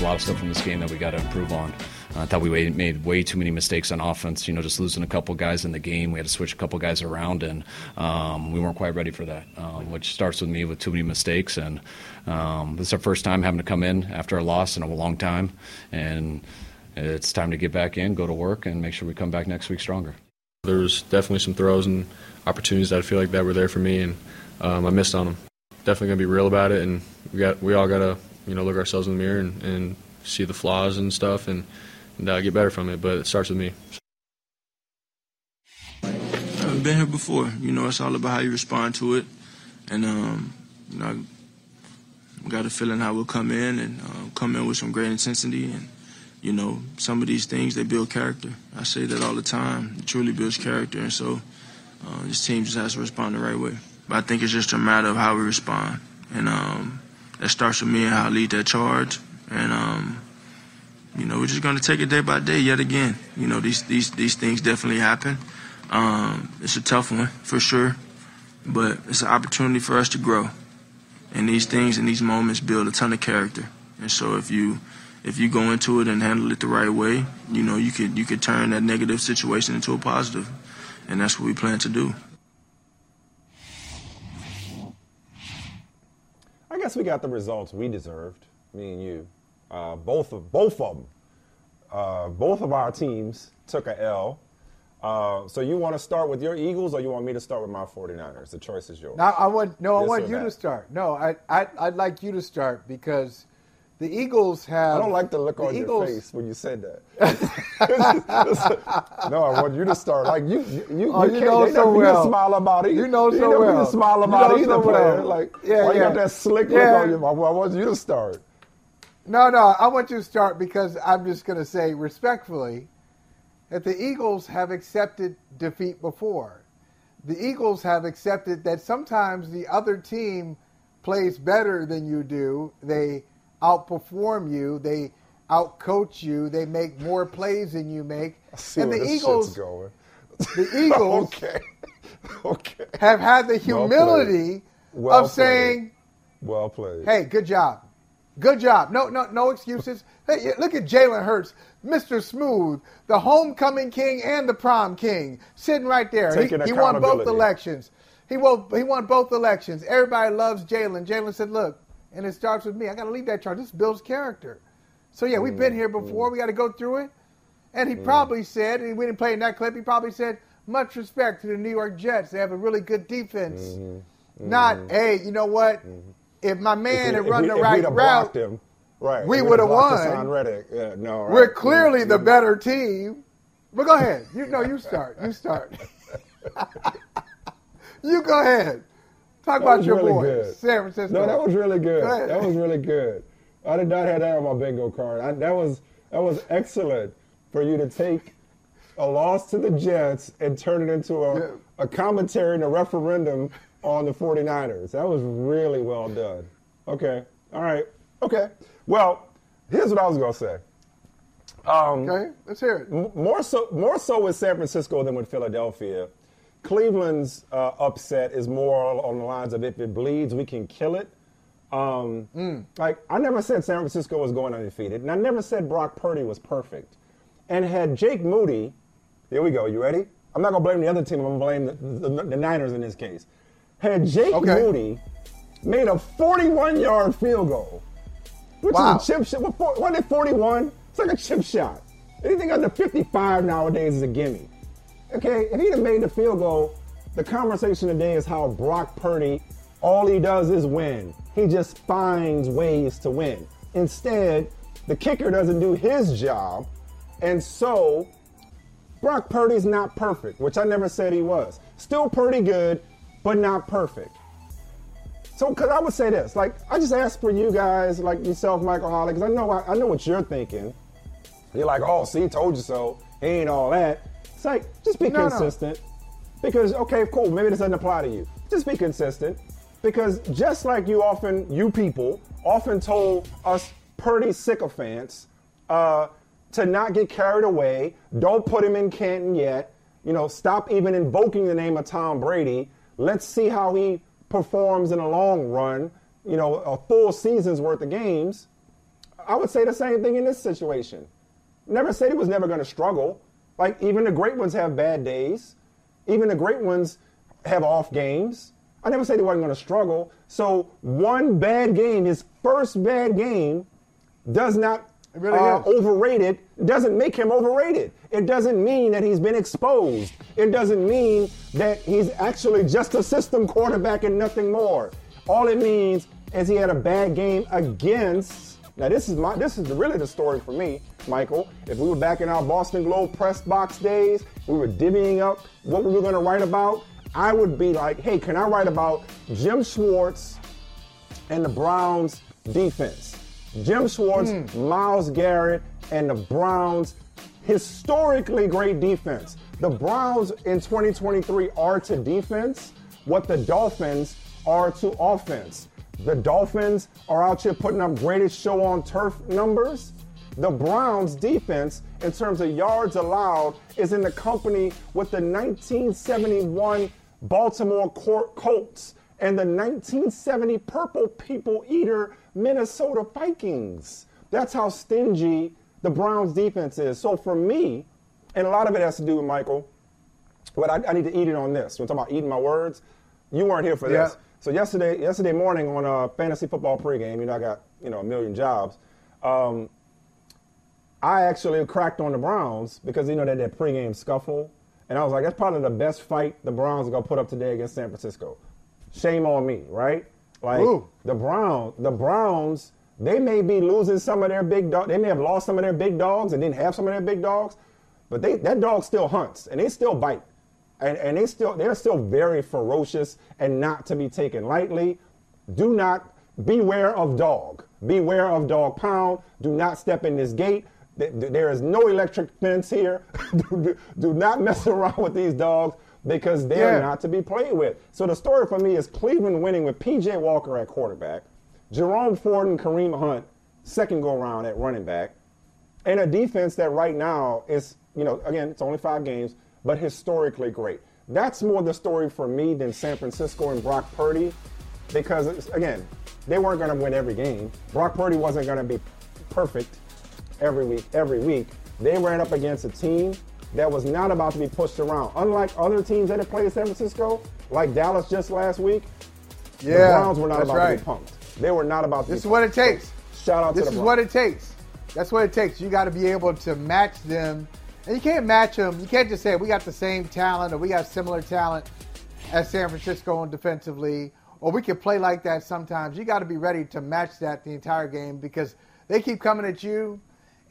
A lot of stuff in this game that we got to improve on. I thought we made way too many mistakes on offense. You know, just losing a couple guys in the game. We had to switch a couple guys around, and um, we weren't quite ready for that. Um, which starts with me with too many mistakes. And um, this is our first time having to come in after a loss in a long time, and it's time to get back in, go to work, and make sure we come back next week stronger. There was definitely some throws and opportunities that I feel like that were there for me, and um, I missed on them. Definitely gonna be real about it, and we got we all gotta you know look ourselves in the mirror and, and see the flaws and stuff, and and uh, get better from it. But it starts with me. I've been here before. You know, it's all about how you respond to it, and um, you know, I got a feeling how we'll come in and uh, come in with some great intensity, and you know, some of these things they build character. I say that all the time. It truly builds character, and so uh, this team just has to respond the right way. But I think it's just a matter of how we respond, and um, that starts with me and how I lead that charge, and. Um, you know, we're just going to take it day by day yet again. You know, these these these things definitely happen. Um, it's a tough one for sure, but it's an opportunity for us to grow. And these things and these moments build a ton of character. And so if you if you go into it and handle it the right way, you know, you could you could turn that negative situation into a positive. And that's what we plan to do. Guess we got the results we deserved, me and you. Uh, both of both of them, uh, both of our teams took a L. Uh, so you want to start with your Eagles, or you want me to start with my 49ers? The choice is yours. No, I want no, I This want you that? to start. No, I, I I'd like you to start because the Eagles have. I don't like the look the on Eagles, your face when you said that. no, I want you to start. Like you, you, you, Oh, you know so never be to well. smile about it. You know so be well. to smile You know either, so player. well. Like, Yeah, why you got that slick look on you? I, I want you to start. No, no, I want you to start because I'm just going to say respectfully that the Eagles have accepted defeat before. The Eagles have accepted that sometimes the other team plays better than you do. They outperform you. They outcoach you. They make more plays than you make. I see and where the this Eagles, shit's going. the Eagles okay, okay. have had the humility Well of saying, Well played. Hey, good job. Good job. No, no, no excuses. Hey, look at Jalen Hurts, Mr. Smooth, the homecoming king and the prom king, sitting right there. He, Taking he won both elections. He won, he won both elections. Everybody loves Jalen. Jalen said, "Look, and it starts with me. I got to leave that charge. This builds character." So yeah, we've Mm, been here before. We got to go through it. And he probably said, and we didn't play in that clip. He probably said, "Much respect to the New York Jets. They have a really good defense." Mm-hmm. Not, hey, you know what? If my man had If run we- the right route, him, right? we we'd would've won. Yeah, no, right. we're clearly the Mm. better team. But go ahead. You know, you start. You start. you go ahead. Talk That about your really boys, good. San Francisco. No, that was really good. Go. That was really good. I did not have that on my bingo card. I, that was that was excellent for you to take a loss to the Jets and turn it into a, Yeah. a commentary and a referendum on the 49ers. That was really well done. Okay. All right. Okay. Well, here's what I was going to say. Um, Okay, let's hear it. More so more so with San Francisco than with Philadelphia. Cleveland's uh, upset is more on the lines of if it bleeds, we can kill it. Um, Mm. Like I never said San Francisco was going undefeated, and I never said Brock Purdy was perfect. And had Jake Moody, here we go. You ready? I'm not gonna blame the other team. I'm gonna blame the, the, the Niners in this case. Had Jake Okay. Moody made a 41 yard field goal which Wow. is a chip shot. Wasn't it 41? It's like a chip shot. Anything under 55 nowadays is a gimme. Okay, if he'd have made the field goal, the conversation today is how Brock Purdy, all he does is win. He just finds ways to win. Instead, the kicker doesn't do his job, and so Brock Purdy's not perfect, which I never said he was. Still pretty good, but not perfect. So, because I would say this, like, I just ask for you guys, like yourself, Michael Holley, because I know I, I know what you're thinking. You're like, oh, see, told you so. He ain't all that. It's like, just be No, no. consistent. Because, okay, cool, maybe this doesn't apply to you. Just be consistent. Because just like you often, you people, often told us Purdy sycophants uh, to not get carried away, don't put him in Canton yet, you know, stop even invoking the name of Tom Brady. Let's see how he performs in the long run, you know, a full season's worth of games. I would say the same thing in this situation. Never said he was never going to struggle. Like even the great ones have bad days. Even the great ones have off games. I never said they weren't going to struggle. So one bad game, his first bad game, does not It really uh, overrated. Doesn't make him overrated. It doesn't mean that he's been exposed. It doesn't mean that he's actually just a system quarterback and nothing more. All it means is he had a bad game against. Now this is my this is really the story for me, Michael. If we were back in our Boston Globe press box days, we were divvying up what we were going to write about. I would be like, hey, can I write about Jim Schwartz and the Browns defense? Jim Schwartz, hmm. Myles Garrett, and the Browns historically great defense. The Browns in 2023 are to defense what the Dolphins are to offense. The Dolphins are out here putting up greatest show on turf numbers. The Browns defense, in terms of yards allowed, is in the company with the 1971 Baltimore Colts and the 1970 Purple People Eater Minnesota Vikings. That's how stingy the Browns defense is. So for me, and a lot of it has to do with Michael, but I, I need to eat it on this. We're talking about eating my words. You weren't here for Yeah. this. So yesterday, yesterday morning on uh, fantasy football pregame, you know I got you know a million jobs. Um, I actually cracked on the Browns because you know that that pregame scuffle, and I was like, that's probably the best fight the Browns are gonna put up today against San Francisco. Shame on me, right? Like Ooh. the Browns, the Browns, they may be losing some of their big dogs. They may have lost some of their big dogs and didn't have some of their big dogs, but they that dog still hunts and they still bite, and and they still they're still very ferocious and not to be taken lightly. Do not beware of dog. Beware of dog pound. Do not step in this gate. Th- th- There is no electric fence here. do, do not mess around with these dogs because they're Yeah. not to be played with. So the story for me is Cleveland winning with PJ Walker at quarterback, Jerome Ford and Kareem Hunt second go round at running back, and a defense that right now is, you know, again, it's only five games, but historically great. That's more the story for me than San Francisco and Brock Purdy, because it's, again, they weren't going to win every game. Brock Purdy wasn't going to be perfect every week. Every week, they ran up against a team that was not about to be pushed around. Unlike other teams that have played in San Francisco, like Dallas just last week, the Yeah, Browns were not about right. to be punked. They were not about to. This is what it takes. Shout out This to the This is what it takes. That's what it takes. You got to be able to match them, and you can't match them. You can't just say we got the same talent or we got similar talent as San Francisco on defensively, or we can play like that sometimes. You got to be ready to match that the entire game because they keep coming at you,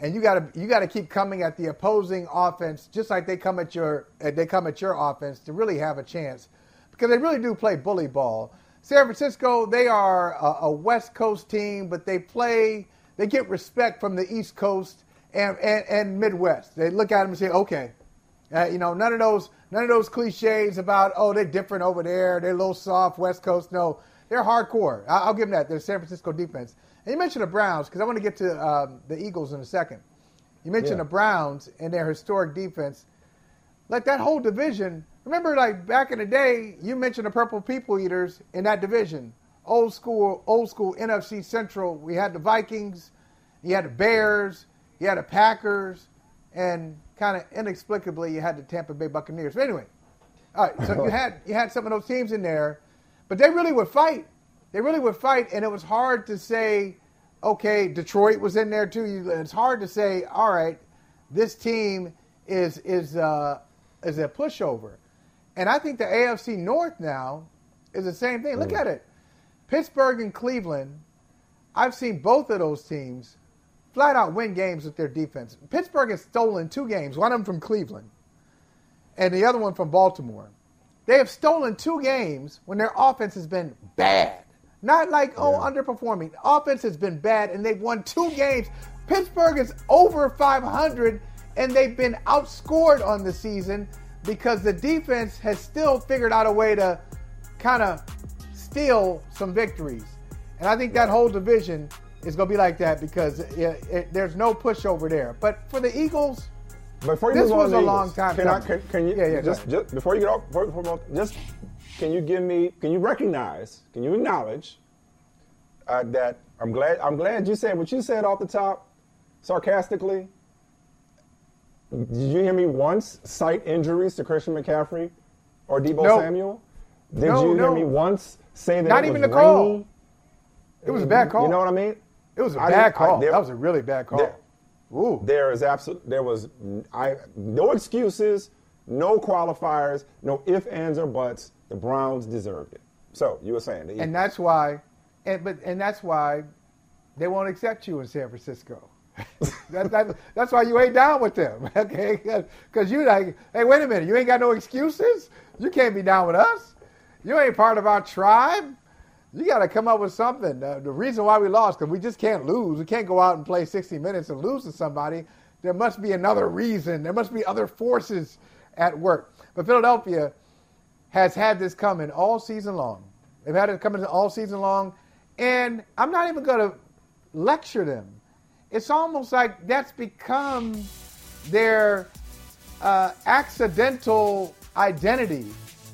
and you got to you got to keep coming at the opposing offense just like they come at your uh, they come at your offense to really have a chance because they really do play bully ball. San Francisco, they are a, a West Coast team, but they play, they get respect from the East Coast and, and, and Midwest. They look at them and say, okay, uh, you know, none of those none of those cliches about oh they're different over there, they're a little soft West Coast. No, they're hardcore. I, I'll give them that. They're San Francisco defense. And you mentioned the Browns because I want to get to um, the Eagles in a second. You mentioned Yeah. the Browns and their historic defense like that whole division. Remember, like back in the day, you mentioned the Purple People Eaters in that division. Old school, old school NFC Central. We had the Vikings, you had the Bears, you had the Packers, and kind of inexplicably you had the Tampa Bay Buccaneers. But anyway, all right. So you had you had some of those teams in there, but they really would fight. They really would fight, and it was hard to say okay, Detroit was in there too. You, it's hard to say. All right, this team is is uh, is a pushover, and I think the AFC North now is the same thing. Look at it, Pittsburgh and Cleveland. I've seen both of those teams flat out win games with their defense. Pittsburgh has stolen two games, one of them from Cleveland, and the other one from Baltimore. They have stolen two games when their offense has been bad. Not like, oh, underperforming. Offense has been bad, and they've won two games. Pittsburgh is over 500, and they've been outscored on the season because the defense has still figured out a way to kind of steal some victories. And I think that whole division is going to be like that because it, it, there's no pushover there. But for the Eagles, Before you This was a the long time Can, I, can, can you Yeah, yeah, just, just before you get off, before, before, just can you give me, can you recognize, can you acknowledge uh, that I'm glad, I'm glad you said what you said off the top, sarcastically. Did you hear me once cite injuries to Christian McCaffrey or Deebo No. Samuel? Did No, you hear me once say that Not even the call. it was a bad call. You know what I mean? It was a I bad didn't- I- call. there- that was a really bad call. there- Ooh. There is absolute. There was I no excuses, no qualifiers, no ifs, ands, or buts. The Browns deserved it. So you were saying, and that's why, and but and that's why they won't accept you in San Francisco. that, that, that's why you ain't down with them, okay? Because you like, hey, wait a minute, you ain't got no excuses. You can't be down with us. You ain't part of our tribe. You got to come up with something. The reason why we lost, because we just can't lose. We can't go out and play 60 minutes and lose to somebody. There must be another reason. There must be other forces at work. But Philadelphia has had this coming all season long. They've had it coming all season long, and I'm not even going to lecture them. It's almost like that's become their uh, accidental identity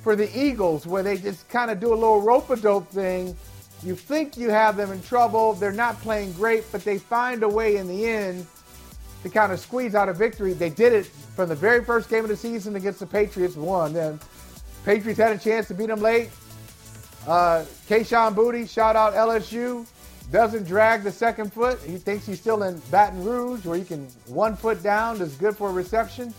for the Eagles, where they just kind of do a little rope a dope thing. You think you have them in trouble. They're not playing great, but they find a way in the end to kind of squeeze out a victory. They did it from the very first game of the season against the Patriots, won. Then Patriots had a chance to beat them late. Uh, Kayshon Boutte, shout out LSU, doesn't drag the second foot. He thinks he's still in Baton Rouge, where you can one foot down is good for a reception.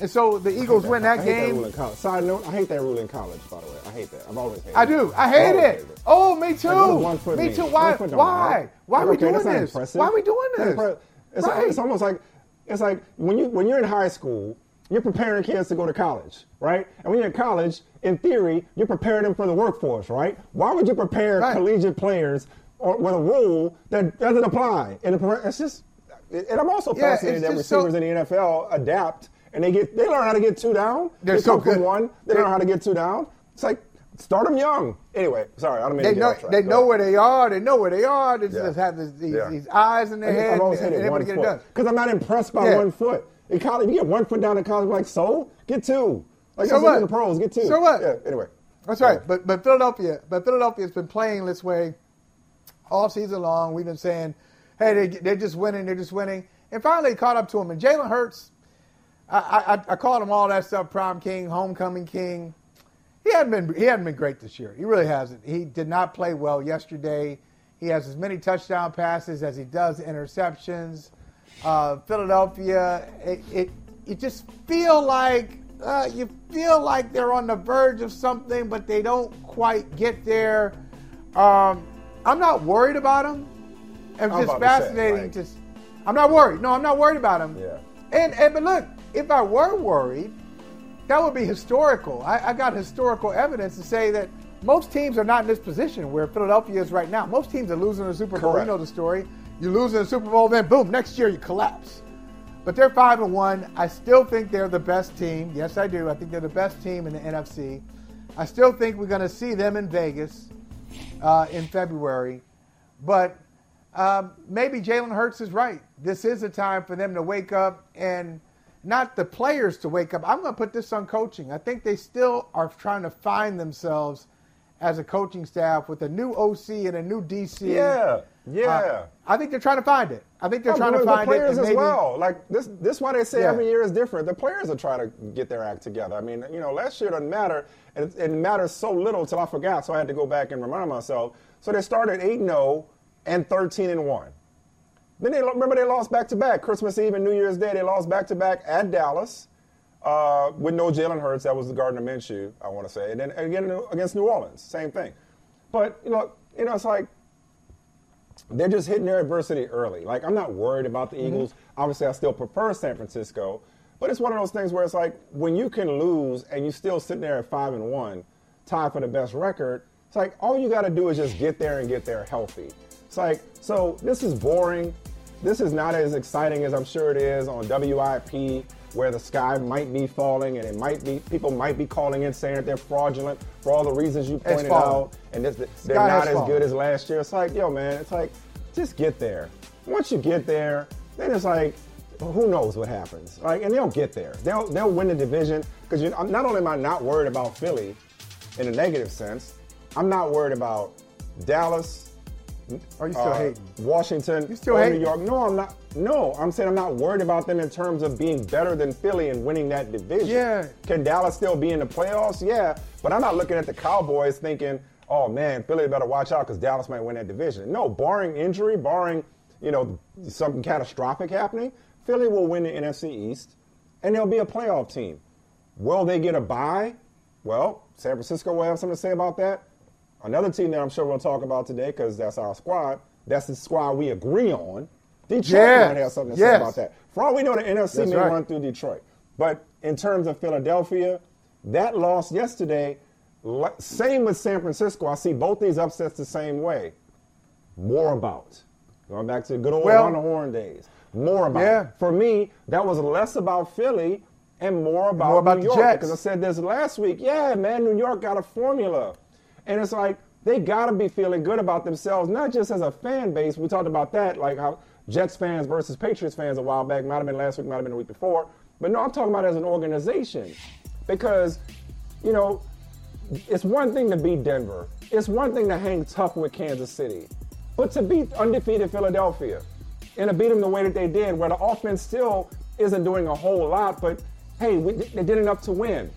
And so the Eagles win that I that game. college. Side note: I hate that rule in college. By the way, I hate that. I've always hated. I do. I hate it. hated it. Oh, me too. does one foot Me mean? too. Why? Why? matter. Why are we Okay, doing this? impressive. Why are we doing this? It's, Right. it's almost like it's like when you when you're in high school, you're preparing kids to go to college, right? And when you're in college, in theory, you're preparing them for the workforce, right? Why would you prepare Right. collegiate players or, with a rule that doesn't apply? And it's just, and I'm also Yeah, fascinated that just so- receivers in the NFL adapt and they get they learn how to get two down. They're they so come from good. one. They learn how to get two down. It's like start them young. Anyway, sorry, I don't mean They know. They Go know ahead. where they are. They know where they are. They Yeah. just have this, these, Yeah. these eyes in their I just- head, I've always and, hated one able to get it done. foot because I'm not impressed by Yeah. one foot. In college, if you get one foot down in college, like so, get two. Like So what? in the pros, get two. So what? Yeah. Anyway, That's right. But but Philadelphia, but Philadelphia's been playing this way all season long. We've been saying, hey, they, they're just winning, they're just winning, and finally caught up to them. And Jalen Hurts, I, I I called him all that stuff, prom king, homecoming king. He hadn't been he hadn't been great this year. He really hasn't. He did not play well yesterday. He has as many touchdown passes as he does interceptions. Uh, Philadelphia, it, it you just feel like uh, you feel like they're on the verge of something, but they don't quite get there. Um, I'm not worried about him. It's I'm just to say, fascinating. like- just I'm not worried. No, I'm not worried about him. Yeah. And, and but look, if I were worried, that would be historical. I, I got historical evidence to say that most teams are not in this position where Philadelphia is right now. Most teams are losing the Super Bowl. Correct. You know the story. You lose in the Super Bowl, then boom, next year you collapse. But they're five and one. I still think they're the best team. Yes, I do. I think they're the best team in the NFC. I still think we're going to see them in Vegas uh, in February. But um, maybe Jalen Hurts is right. This is a time for them to wake up and not the players to wake up. I'm going to put this on coaching. I think they still are trying to find themselves as a coaching staff with a new OC and a new DC. yeah, yeah. Uh, I think they're trying to find it. I think they're Oh, trying to the find players it. as maybe- well. Like this, this is why they say Yeah. every year is different. The players are trying to get their act together. I mean, you know, last year doesn't matter, and it, it matters so little till I forgot. So I had to go back and remind myself. So they started eight and zero and thirteen and one. Then they remember they lost back to back Christmas Eve and New Year's Day. They lost back to back at Dallas uh, with no Jalen Hurts. That was the Gardner Minshew, I want to say, and then again against New Orleans, same thing. But you know, you know, it's like they're just hitting their adversity early. Like I'm not worried about the mm-hmm. Eagles. Obviously, I still prefer San Francisco, but it's one of those things where it's like when you can lose and you still sitting there at five and one, tied for the best record. It's like all you got to do is just get there and get there healthy. It's like so this is boring. This is not as exciting as I'm sure it is on WIP where the sky might be falling and it might be people might be calling in saying that they're fraudulent for all the reasons you pointed out and this, they're not as fallen. good as last year. It's like, yo, man, it's like just get there. Once you get there, then it's like who knows what happens? Like, and they'll get there. They'll they'll win the division because you not only am I not worried about Philly in a negative sense, I'm not worried about Dallas, are you still uh, hating? Washington, you still hating? New York. No, I'm not. No, I'm saying I'm not worried about them in terms of being better than Philly and winning that division. Yeah. Can Dallas still be in the playoffs? Yeah. But I'm not looking at the Cowboys thinking, oh man, Philly better watch out because Dallas might win that division. No, barring injury, barring you know something catastrophic happening, Philly will win the NFC East, and they'll be a playoff team. Will they get a bye? Well, San Francisco will have something to say about that. Another team that I'm sure we'll talk about today because that's our squad. That's the squad we agree on. Detroit yes. might have something to yes. say about that. For all we know, the NFC that's may right. run through Detroit. But in terms of Philadelphia, that loss yesterday, same with San Francisco. I see both these upsets the same way. More about. Going back to the good old well, on the horn days. More about. Yeah. For me, that was less about Philly and more about, more about New York. Jets. Because I said this last week. Yeah, man, New York got a formula. And it's like they got to be feeling good about themselves, not just as a fan base. We talked about that, like how Jets fans versus Patriots fans a while back. Might have been last week, might have been the week before. But no, I'm talking about as an organization. Because, you know, it's one thing to beat Denver. It's one thing to hang tough with Kansas City. But to beat undefeated Philadelphia and to beat them the way that they did, where the offense still isn't doing a whole lot, but hey, we, they did enough to win.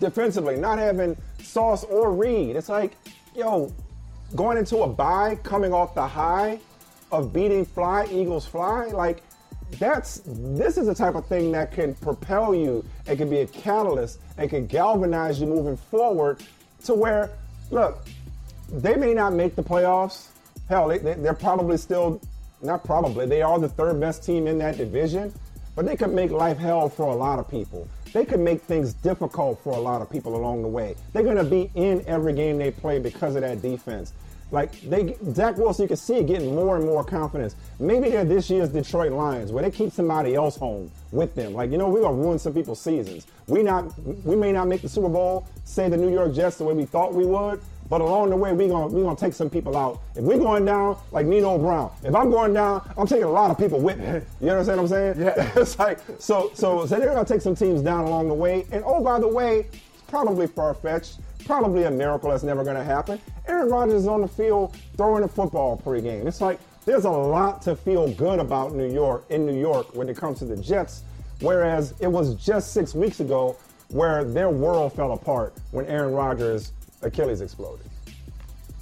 Defensively, not having Sauce or Reed. It's like, yo, going into a bye, coming off the high of beating Fly Eagles Fly, like that's this is the type of thing that can propel you. It can be a catalyst. and can galvanize you moving forward to where, look, they may not make the playoffs. Hell, they, they, they're probably still not probably. They are the third best team in that division, but they could make life hell for a lot of people they could make things difficult for a lot of people along the way. They're going to be in every game they play because of that defense. Like they, Zach Wilson, you can see getting more and more confidence. Maybe they're this year's Detroit Lions, where they keep somebody else home with them. Like you know, we're gonna ruin some people's seasons. We not, we may not make the Super Bowl, say the New York Jets the way we thought we would, but along the way, we're gonna we gonna take some people out. If we're going down like Nino Brown, if I'm going down, I'm taking a lot of people with me. You understand what I'm saying? Yeah. it's like so so so they're gonna take some teams down along the way. And oh by the way, it's probably far fetched, probably a miracle that's never gonna happen. Aaron Rodgers is on the field throwing a football pregame. It's like there's a lot to feel good about New York in New York when it comes to the Jets. Whereas it was just six weeks ago where their world fell apart when Aaron Rodgers Achilles exploded.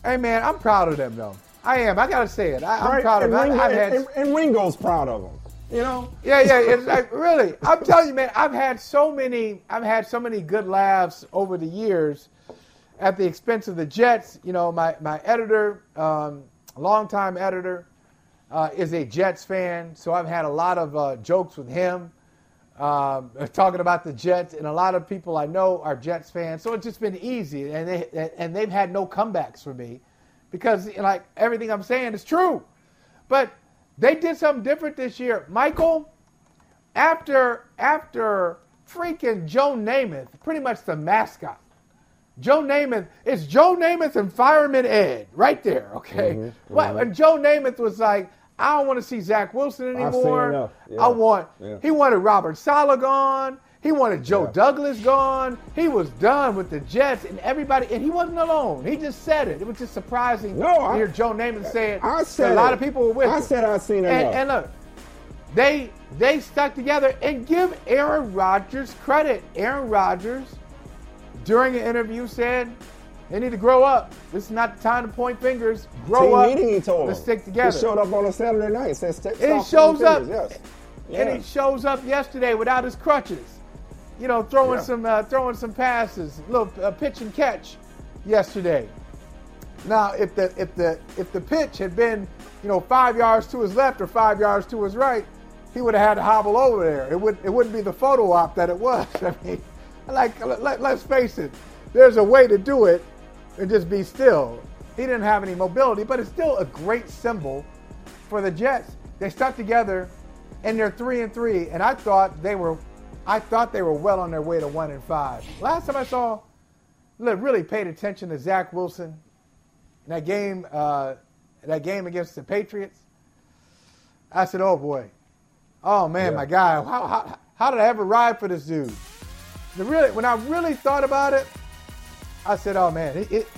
Hey man, I'm proud of them though. I am. I gotta say it. I, am right? proud and of them. Ringo, had... and, and, Ringo's proud of them. You know? Yeah, yeah. It's like really. I'm telling you, man. I've had so many. I've had so many good laughs over the years, at the expense of the Jets. You know, my my editor, um, longtime editor, uh, is a Jets fan, so I've had a lot of uh, jokes with him um, talking about the Jets, and a lot of people I know are Jets fans. So it's just been easy, and they and they've had no comebacks for me because like everything I'm saying is true. But they did something different this year, Michael. After after freaking Joe Namath, pretty much the mascot. Joe Namath, it's Joe Namath and Fireman Ed right there, okay? Mm-hmm, mm-hmm. And Joe Namath was like, I don't want to see Zach Wilson anymore. Yeah. I want. Yeah. He wanted Robert Saleh gone. He wanted Joe yeah. Douglas gone. He was done with the Jets and everybody, and he wasn't alone. He just said it. It was just surprising no, to I, hear Joe Namath say it. I said a lot of people were with I him. said I seen it. And, and look, they they stuck together and give Aaron Rodgers credit. Aaron Rodgers, during an interview, said They need to grow up. This is not the time to point fingers. Grow Team up. meeting, he told Let's stick together. He showed up on a Saturday night. "Stop And he shows up. fingers." Yes. And Yeah. he shows up yesterday without his crutches. You know, throwing Yeah. some uh, throwing some passes, little uh, pitch and catch yesterday. Now, if the if the if the pitch had been, you know, five yards to his left or five yards to his right, he would have had to hobble over there. It would it wouldn't be the photo op that it was. I mean, like let, let's face it, there's a way to do it and just be still. He didn't have any mobility, but it's still a great symbol for the Jets. They stuck together, and they're three and three. And I thought they were, I thought they were well on their way to one and five. Last time I saw, really paid attention to Zach Wilson in that game, uh, that game against the Patriots. I said, "Oh boy, oh man, Yeah. my guy, how, how how did I ever ride for this dude?" The really, when I really thought about it, I said, "Oh man, it, it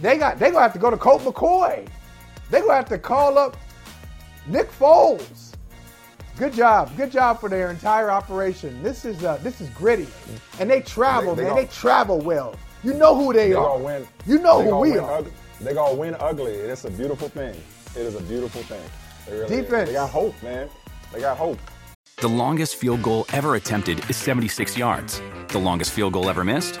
they got they gonna have to go to Colt McCoy. They gonna have to call up Nick Foles. Good job, good job for their entire operation. This is uh, this is gritty, and they travel, They- they man. gon- they travel well. You know who they, They are. gonna win. You know who we are. ug- they gonna win ugly. and It's a beautiful thing. It is a beautiful thing. It really is. Defense. They got hope, man. They got hope. The longest field goal ever attempted is 76 yards. The longest field goal ever missed?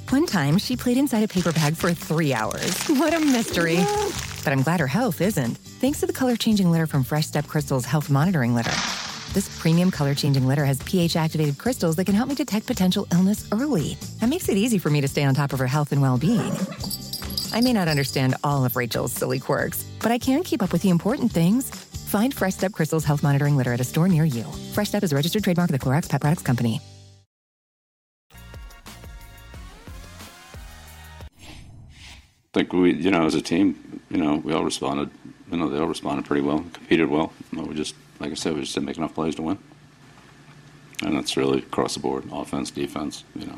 One time, she played inside a paper bag for three hours. What a mystery. But I'm glad her health isn't, thanks to the color changing litter from Fresh Step Crystal's Health Monitoring Litter. This premium color changing litter has pH activated crystals that can help me detect potential illness early. That makes it easy for me to stay on top of her health and well being. I may not understand all of Rachel's silly quirks, but I can keep up with the important things. Find Fresh Step Crystal's Health Monitoring Litter at a store near you. Fresh Step is a registered trademark of the Clorox Pet Products Company. Think we, you know, as a team, you know, we all responded. You know, they all responded pretty well, competed well. We just, like I said, we just didn't make enough plays to win, and that's really across the board: offense, defense. You know,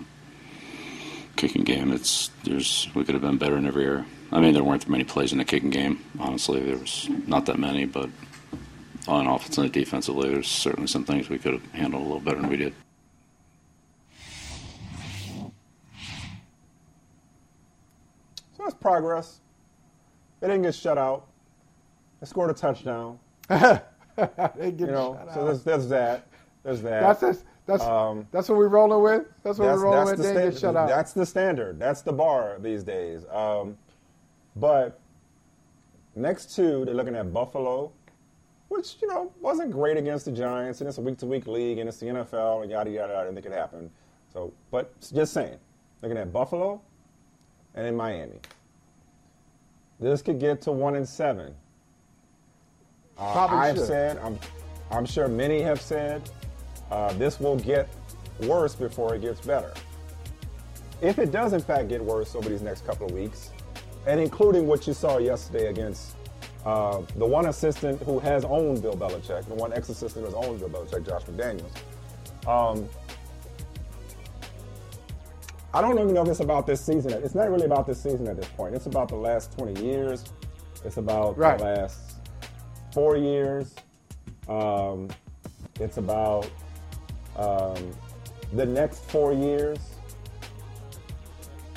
kicking game. It's there's we could have been better in every area. I mean, there weren't many plays in the kicking game. Honestly, there was not that many, but on offense and defensively, there's certainly some things we could have handled a little better than we did. That's progress. They didn't get shut out. They scored a touchdown. they get You know, shut so out. there's, there's that. There's that. That's that's that's, Um, that's what we're rolling with. That's what that's, we're rolling with. the They get shut out. That's the standard. That's the bar these days. Um, but next two, they're looking at Buffalo, which you know wasn't great against the Giants, and it's a week-to-week league, and it's the NFL, and yada yada yada. And it could happen. So, but just saying, looking at Buffalo, and in Miami, this could get to one and seven. Uh, Probably I've should. said, I'm, I'm sure many have said, uh, this will get worse before it gets better. If it does in fact get worse over these next couple of weeks, and including what you saw yesterday against uh, the one assistant who has owned Bill Belichick, the one ex-assistant who has owned Bill Belichick, Josh McDaniels. Um, I don't even know if it's about this season. It's not really about this season at this point. It's about the last 20 years. It's about Right. the last four years. Um, it's about um, the next four years.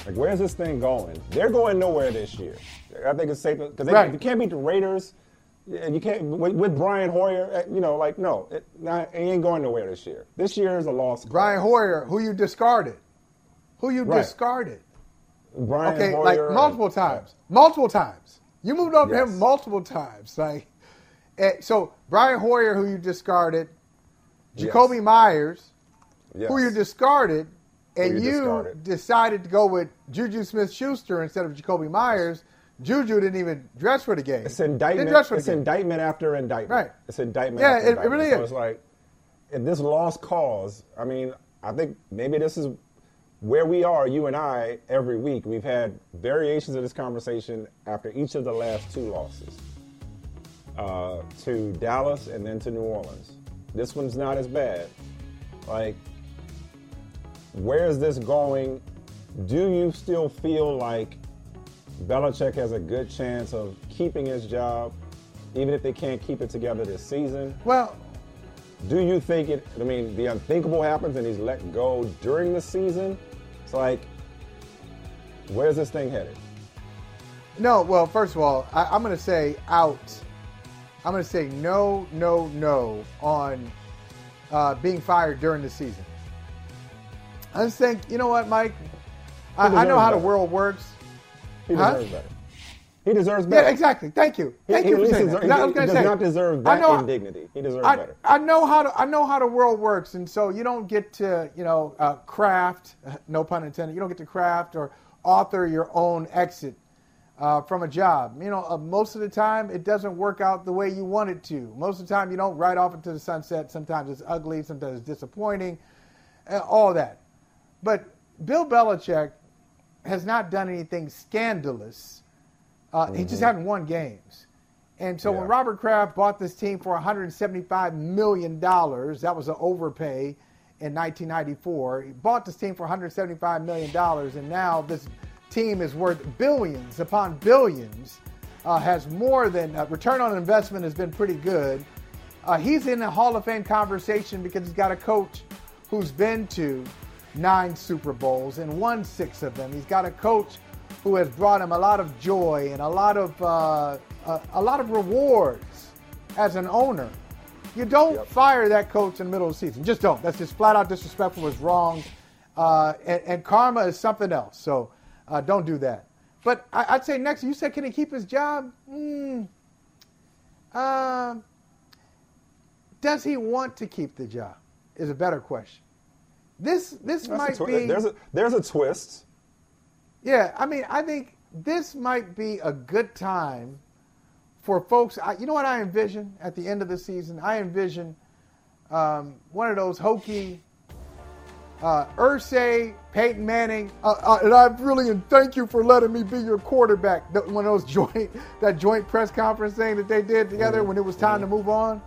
Like, where's this thing going? They're going nowhere this year. I think it's safe because Right. you can't beat the Raiders. And you can't with, with Brian Hoyer. eh, You know, like no, it, not, it ain't going nowhere this year. This year is a loss. Brian Hoyer, who you discarded, who you Right. discarded. Brian Hoyer. Okay, Hoyer like and- multiple times, multiple times. You moved to Yes. him multiple times. Like, eh, so Brian Hoyer, who you discarded, Yes. Jakobi Meyers, Yes. who you discarded, and you you, discarded. decided to go with Juju Smith-Schuster instead of Jakobi Meyers. Juju didn't even dress for the game. It's indictment. Didn't dress for the It's indictment after indictment. Right. It's indictment. Yeah, it- it indictment. really so is. It's like, in this lost cause. I mean, I think maybe this is where we are, you and I, every week, we've had variations of this conversation after each of the last two losses uh, to Dallas and then to New Orleans. This one's not as bad. Like, where is this going? Do you still feel like Belichick has a good chance of keeping his job, even if they can't keep it together this season? Well, do you think it? I mean, the unthinkable happens and he's let go during the season. It's like, where's this thing headed? No, well, first of all, I, am going to say out. I'm going to say no, no, no on uh, being fired during the season. I just think, you know what, Mike? I, I know how the world works. He deserves huh? better. He deserves better. Yeah, exactly. Thank you. Thank he, you for saying that. He, he does say, not deserve that know, indignity. He deserves I, better. I know how to. I know how the world works, and so you don't get to, you know, uh, craft. No pun intended. You don't get to craft or author your own exit uh, from a job. You know, uh, most of the time it doesn't work out the way you want it to. Most of the time you don't ride off into the sunset. Sometimes it's ugly. Sometimes it's disappointing. all that. But Bill Belichick has not done anything scandalous uh, mm-hmm. He just mm-hmm. hadn't won games. And so yeah. when Robert Kraft bought this team for $175 million, that was an overpay in 1994. He bought this team for $175 million, and now this team is worth billions upon billions, uh, has more than uh, return on investment has been pretty good. Uh, he's in the Hall of Fame conversation because he's got a coach who's been to nine Super Bowls and won six of them. He's got a coach who has brought him a lot of joy and a lot of uh, a, a, lot of rewards as an owner. You don't yep. fire that coach in the middle of the season. Just don't. That's just flat out disrespectful. It's wrong, uh, and, and, karma is something else. So uh, don't do that. But I, would say next, you said can he keep his job? Mm, does he want to keep the job? Is a better question. This this That's might tw- be there's a there's a twist. Yeah, I mean, I think this might be a good time for folks. I, you know what I envision at the end of the season? I envision um, one of those hokey uh, Irsay, Peyton Manning, uh, uh, and I really and thank you for letting me be your quarterback. One of those joint that joint press conference thing that they did together mm-hmm. when it was time mm-hmm. to move on,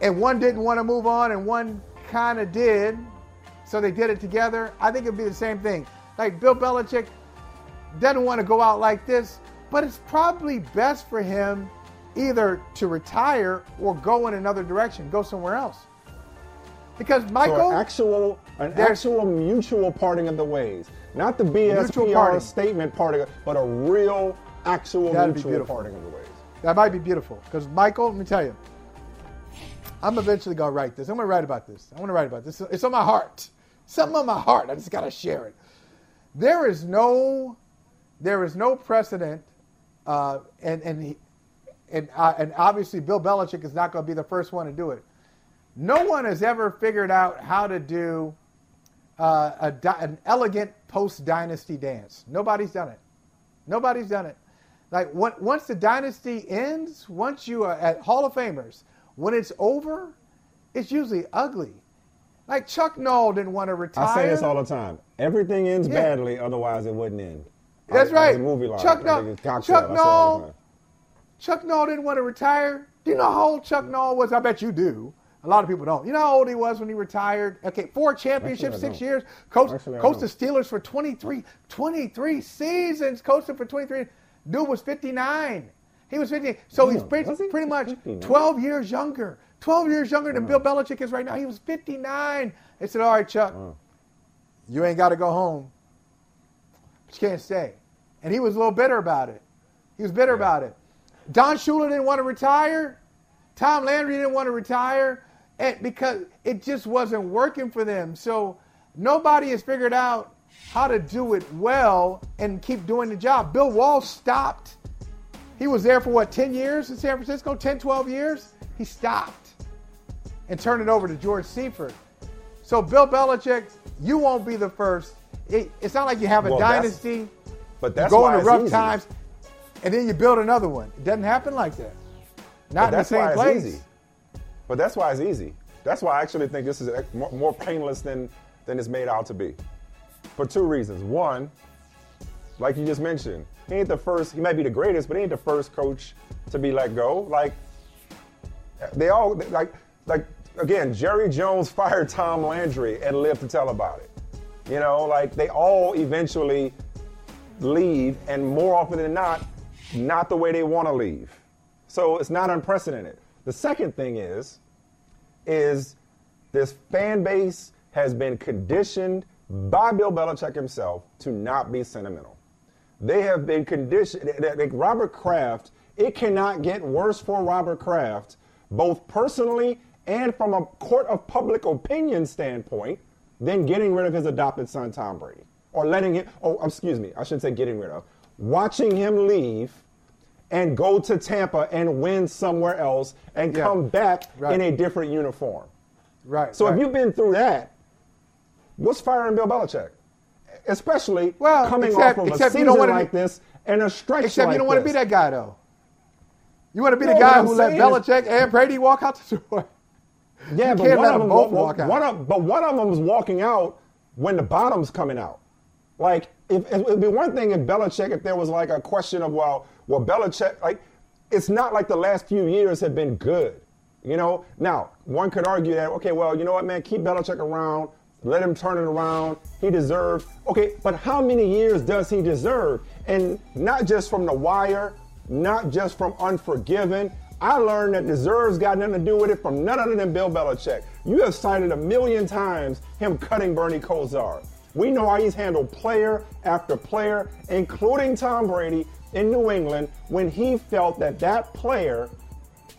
and one didn't want to move on, and one kind of did, so they did it together. I think it'd be the same thing. Like Bill Belichick doesn't want to go out like this, but it's probably best for him either to retire or go in another direction, go somewhere else. Because Michael, so an actual, an actual mutual parting of the ways, not the BS BSPR statement parting, but a real, actual mutual parting of the ways. That might be beautiful. Because Michael, let me tell you, I'm eventually gonna write this. I'm gonna write about this. I want to write about this. It's on my heart. Something on my heart. I just gotta share it. There is no, there is no precedent, uh, and and he, and uh, and obviously Bill Belichick is not going to be the first one to do it. No one has ever figured out how to do uh, a, an elegant post dynasty dance. Nobody's done it. Nobody's done it. Like once the dynasty ends, once you are at Hall of Famers, when it's over, it's usually ugly. Like Chuck Noll didn't want to retire. I say this all the time. Everything ends yeah. badly, otherwise it wouldn't end. That's I, right. movie line. Chuck Noll. Chuck Noll. Chuck Noll didn't want to retire. Do you know how old Chuck Noll was? I bet you do. A lot of people don't. You know how old he was when he retired? Okay, four championships, six years. Coach, coached the Steelers for 23, 23 seasons. Coached them for 23. Dude was 59. He was 50. So Damn, he's pretty, pretty much 12 years younger. 12 years younger than Bill Belichick is right now. He was 59. They said, all right, Chuck, you ain't got to go home, but you can't stay. And he was a little bitter about it. He was bitter yeah. about it. Don Shula didn't want to retire. Tom Landry didn't want to retire and because it just wasn't working for them. So nobody has figured out how to do it well and keep doing the job. Bill Walsh stopped. He was there for what, 10 years in San Francisco? 10, 12 years? He stopped and turn it over to George Seifert. So Bill Belichick, you won't be the first. It, it's not like you have a well, dynasty. That's, but that's you go into rough easy. times, and then you build another one. It doesn't happen like that. Not in the same place. Easy. But that's why it's easy. That's why I actually think this is eh, more painless than than it's made out to be. For two reasons. One, like you just mentioned, he ain't the first, he might be the greatest, but he ain't the first coach to be let go. Like, they all, like, like again, Jerry Jones fired Tom Landry and lived to tell about it. You know, like they all eventually leave, and more often than not, not the way they want to leave. So it's not unprecedented. The second thing is, is this fan base has been conditioned by Bill Belichick himself to not be sentimental. They have been conditioned. Like Robert Kraft, it cannot get worse for Robert Kraft, both personally and from a court of public opinion standpoint, than getting rid of his adopted son Tom Brady or letting him. Oh, um, excuse me, I shouldn't say getting rid of. Watching him leave and go to Tampa and win somewhere else and Yeah. come back Right. in a different uniform. Right. So right. if you've been through that, what's firing Bill Belichick? Especially Well, coming except- off of a season like be- this and a stretch Except like you don't want to be that guy though. You want to be No, the guy who let saying is- Belichick and Brady walk out the door. Yeah, You but one of them both wa- walk out. One of, but one of them was walking out when the bottom's coming out. Like, if, it would be one thing if Belichick, if there was like a question of, well, well, Belichick, like, it's not like the last few years have been good. You know, now one could argue that, okay, well, you know what, man, keep Belichick around, let him turn it around. He deserves. Okay, but how many years does he deserve? And not just from the wire, not just from Unforgiven. I learned that deserves got nothing to do with it from none other than Bill Belichick. You have cited a million times him cutting Bernie Kosar. We know how he's handled player after player, including Tom Brady in New England, when he felt that that player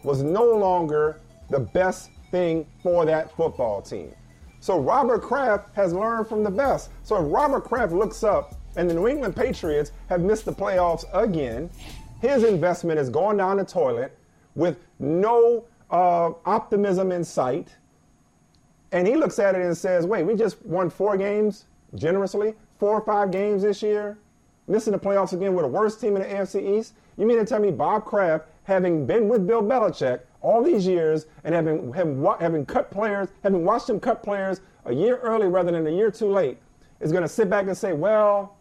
was no longer the best thing for that football team. So Robert Kraft has learned from the best. So if Robert Kraft looks up and the New England Patriots have missed the playoffs again, his investment is going down the toilet with no uh, optimism in sight. And he looks at it and says, wait, we just won four games generously, four or five games this year, missing the playoffs again with the worst team in the AFC East. You mean to tell me Bob Kraft, having been with Bill Belichick all these years and having, having, having cut players, having watched him cut players a year early rather than a year too late, is going to sit back and say, well,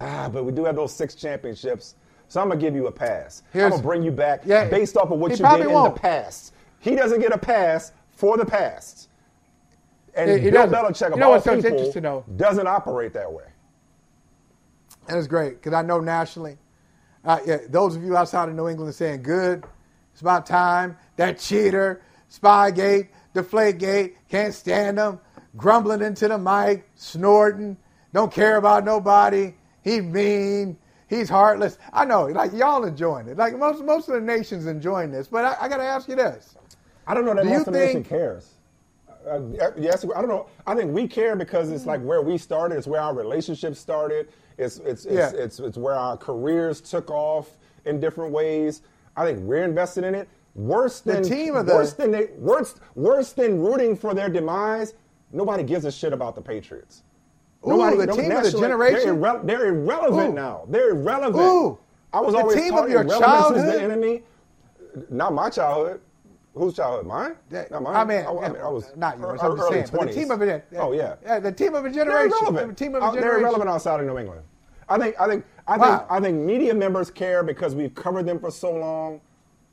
ah, but we do have those six championships. So I'm gonna give you a pass. I'm gonna bring you back Yeah, based off of what you did in won't. the past. He doesn't get a pass for the past. And He- he Bill doesn't. Belichick, You know all what's so people, interesting, though? doesn't operate that way. And it's great because I know nationally, uh, yeah, those of you outside of New England are saying, good, it's about time. That cheater, Spygate, Deflategate, can't stand him, grumbling into the mic, snorting, don't care about nobody. He mean. He's heartless. I know, like y'all enjoying it. Like most most of the nation's enjoying this. But I, I got to ask you this: I don't know that Do most of the nation cares. Uh, yes, I don't know. I think we care because it's like where we started. It's where our relationship started. It's it's it's, Yeah. it's it's where our careers took off in different ways. I think we're invested in it. Worse than The team of the- worse than they worse worse than rooting for their demise. Nobody gives a shit about the Patriots. Ooh, the team of the generation? They're, irre- they're irrelevant Ooh. now. They're irrelevant. Ooh. I was The always team of your irrelevance is the enemy. Not my childhood. Whose childhood? Mine? Yeah, Not mine. I mean, I, I mean, I was not yours. I'm just saying. But the team of it. Oh yeah. yeah, the team of a generation. They're irrelevant. The team of Uh, a They're generation. irrelevant outside of New England. I think. I think. I Wow. think. I think media members care because we've covered them for so long.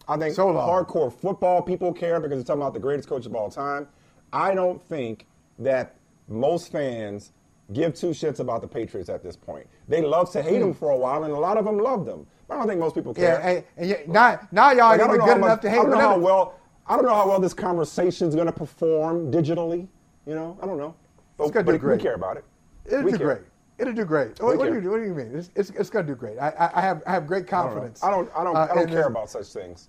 I think So long. hardcore football people care because they're talking about the greatest coach of all time. I don't think that most fans give two shits about the Patriots at this point. They love to hate them for a while, and a lot of them love them. But I don't think most people Hmm. Yeah, care. and, and yet- now, now y'all Like, I even know good how much- enough to I don't know how well. I don't know how well this conversation is going to perform digitally. You know, I don't know. But, It's gonna do great. we care about it. It'll We do care. great. It'll do great. What, what do you, what do you mean? It's, it's, it's going to do great. I, I, I have I have great I don't confidence. I don't. I don't. uh, I don't care about such things.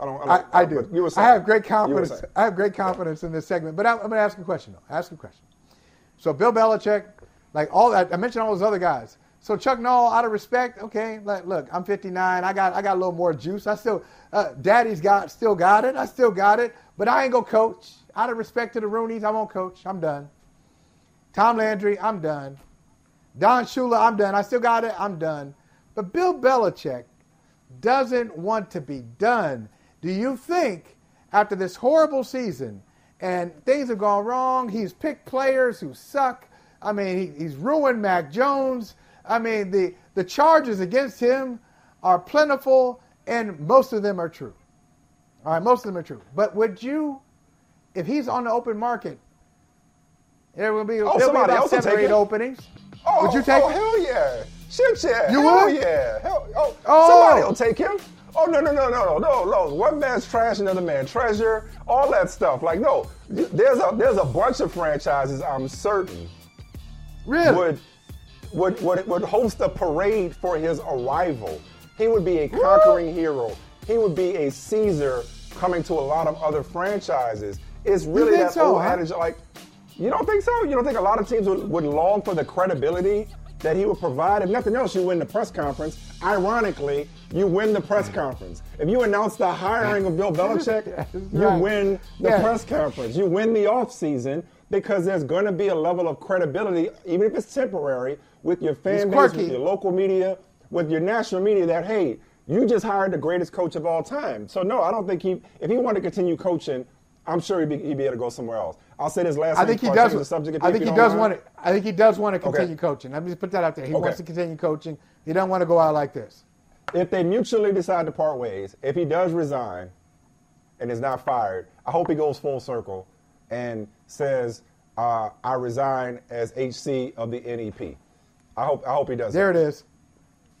I don't. I, I, don't, I do. You were I have great confidence. I have great confidence in this segment. But I'm, I'm going to ask a question though. Ask a question. So Bill Belichick, like all that, I mentioned all those other guys. So Chuck Noll, out of respect, okay. Like, look, I'm 59. I got I got a little more juice. I still, uh, Daddy's got still got it. I still got it. But I ain't go coach. Out of respect to the Rooneys, I won't coach. I'm done. Tom Landry, I'm done. Don Shula, I'm done. I still got it. I'm done. But Bill Belichick doesn't want to be done. Do you think after this horrible season and things have gone wrong. He's picked players who suck. I mean, he, he's ruined Mac Jones. I mean, the, the charges against him are plentiful, and most of them are true. All right, most of them are true. But would you, if he's on the open market, there will be, Oh, there'll be about else seven or eight it. openings. Oh, Would you take oh, it? hell yeah. Shit, yeah. You hell would? yeah. Hell, oh, Oh. Somebody will take him. Oh, no, no, no, no, no, no, no. One man's trash, another man's treasure, all that stuff. Like, no, there's a there's a bunch of franchises I'm certain Really? would would would would host a parade for his arrival. He would be a conquering hero. He would be a Caesar coming to a lot of other franchises. It's really that so, old huh? adage like you don't think so? You don't think a lot of teams would, would long for the credibility that he would provide? If nothing else, you win the press conference. Ironically, you win the press conference. If you announce the hiring of Bill Belichick, you Right. win the Yeah. press conference. You win the offseason because there's going to be a level of credibility, even if it's temporary, with your fan base, with your local media, with your national media that, hey, you just hired the greatest coach of all time. So, no, I don't think he, if he wanted to continue coaching, I'm sure he'd be, he'd be able to go somewhere else. I'll say this last I think he does. the subject. I think he does want to. I think he does want to Okay. continue coaching. Let me just put that out there. He Okay. wants to continue coaching. He doesn't want to go out like this. If they mutually decide to part ways, if he does resign and is not fired, I hope he goes full circle and says, uh, "I resign as HC of the NEP." I hope I hope he does. There that. it is.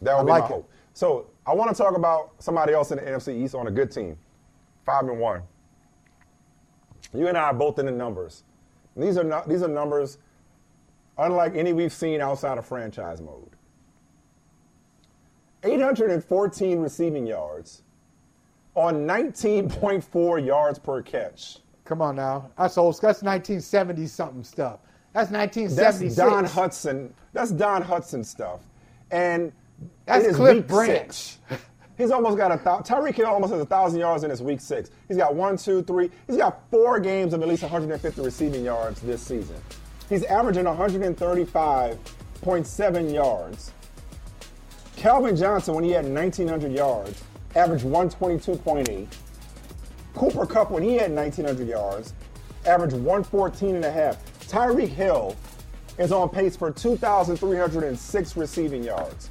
That would I be like my it. hope. So I want to talk about somebody else in the NFC East on a good team, five and one. You and I are both in the numbers. These are not, these are numbers unlike any we've seen outside of franchise mode. 814 receiving yards on 19.4 yards per catch. Come on now. That's old. That's 1970 something stuff. That's That's 1976. Don Hutson. That's Don Hutson stuff. And That's Cliff Branch. He's almost got a thousand. Tyreek Hill almost has a thousand yards in his week six. He's got one, two, three. He's got four games of at least 150 receiving yards this season. He's averaging 135.7 yards. Calvin Johnson, when he had 1,900 yards, averaged 122.8. Cooper Kupp, when he had 1,900 yards, averaged 114 and a half. Tyreek Hill is on pace for 2,306 receiving yards.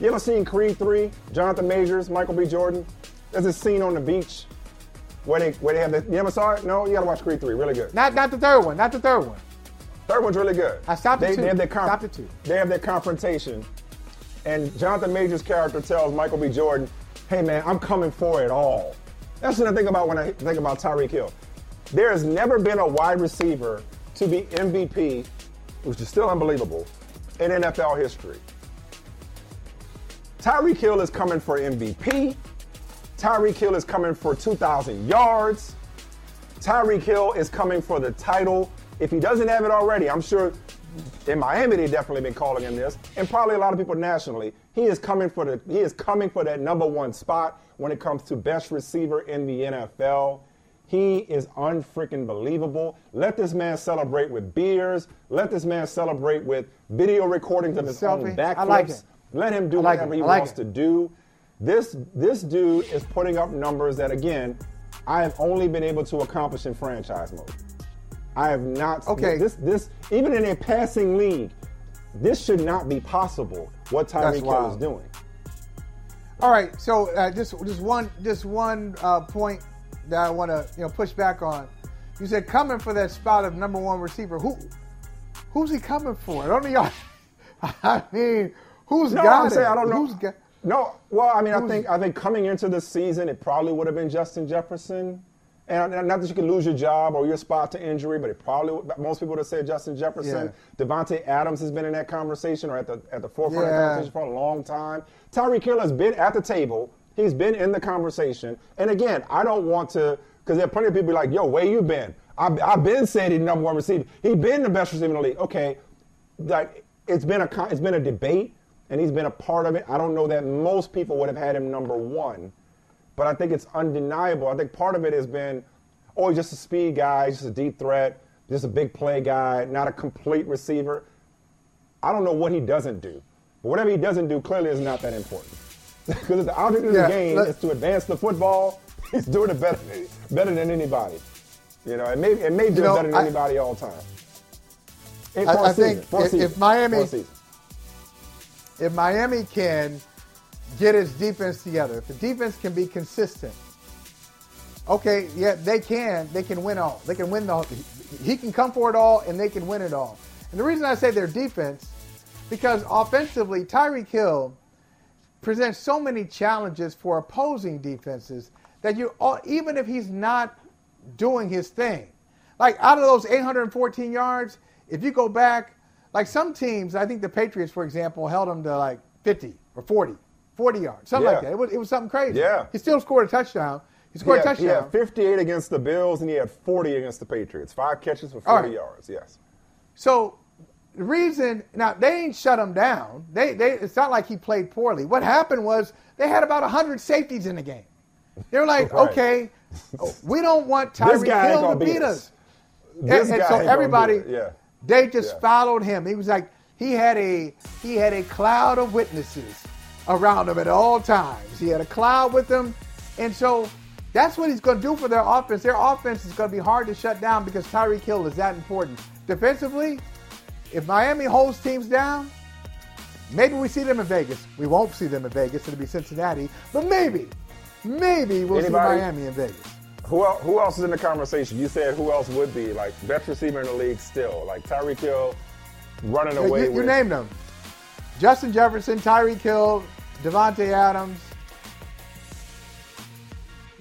You ever seen Creed 3, Jonathan Majors, Michael B. Jordan? There's a scene on the beach where they where they have the you ever saw it? No, you gotta watch Creed 3, really good. Not not the third one. Not the third one. Third one's really good. I stopped at they, two. They have their conf- Stopped at two. They have their confrontation, and Jonathan Majors' character tells Michael B. Jordan, "Hey man, I'm coming for it all." That's what I think about when I think about Tyreek Hill. There has never been a wide receiver to be MVP, which is still unbelievable, in NFL history. Tyreek Hill is coming for MVP. Tyreek Hill is coming for 2,000 yards. Tyreek Hill is coming for the title. If he doesn't have it already, I'm sure in Miami they've definitely been calling him this, and probably a lot of people nationally. He is coming for the he is coming for that number one spot when it comes to best receiver in the NFL. He is unfreaking believable. Let this man celebrate with beers. Let this man celebrate with video recordings of his own backflips. I like it. Let him do like whatever it. he like wants it. to do. This this dude is putting up numbers that again, I have only been able to accomplish in franchise mode. I have not. Okay. This this even in a passing league, this should not be possible. What Tyreek Hill is doing. All right, so uh, just just one just one uh, point that I want to you know push back on. You said coming for that spot of number one receiver. Who who's he coming for? Don't y'all? I mean, who's No, got I'm it? saying I don't know. Who's got? No, well, I mean, I think I think coming into the season, it probably would have been Justin Jefferson. And and not that you could lose your job or your spot to injury, but it probably would- most people would have said Justin Jefferson. Davante Adams has been in that conversation or at the at the forefront of that conversation for a long time. Tyreek Hill has been at the table. He's been in the conversation. And again, I don't want to because there are plenty of people like, "Yo, where you been?" I've, I've been saying he's number one receiver. He's been the best receiver in the league. Okay, like it's been a it's been a debate, and he's been a part of it. I don't know that most people would have had him number one, but I think it's undeniable. I think part of it has been, oh, he's just a speed guy, he's just a deep threat, just a big play guy, not a complete receiver. I don't know what he doesn't do, but whatever he doesn't do clearly is not that important. Because the object of Yeah, the game is to advance the football. He's doing it better, better than anybody. You know, it may it may do You know, better than I- anybody all time. I- I think if- if Miami- for a season. If Miami can get its defense together, if the defense can be consistent, okay, yeah, they can. They can win all. They can win the. He can come for it all, and they can win it all. And the reason I say their defense, because offensively, Tyreek Hill presents so many challenges for opposing defenses that you, even if he's not doing his thing, like out of those 814 yards, if you go back, like some teams, I think the Patriots, for example, held him to like 50 or 40, 40 yards, something like that. It was, it was something crazy. Yeah. He still scored a touchdown. He He scored a had, he touchdown. had 58 against the Bills and he had 40 against the Patriots. Five catches for 40 All right. yards. Yes. So the reason now they ain't shut him down. They they it's not like he played poorly. What happened was they had about hundred safeties in the game. They were like, Right. okay, we don't want Tyreek Hill to beat beat us. us. And, and so everybody. Yeah. They just Yeah. followed him. He was like he had a he had a cloud of witnesses around him at all times. He had a cloud with him, and so that's what he's going to do for their offense. Their offense is going to be hard to shut down because Tyreek Hill is that important defensively. If Miami holds teams down, maybe we see them in Vegas. We won't see them in Vegas. It'll be Cincinnati, but maybe, maybe we'll Anybody? see Miami in Vegas. Who else, who else is in the conversation? You said who else would be like best receiver in the league still, like Tyreek Hill running away you, you with. named them: Justin Jefferson, Tyreek Hill, Davante Adams.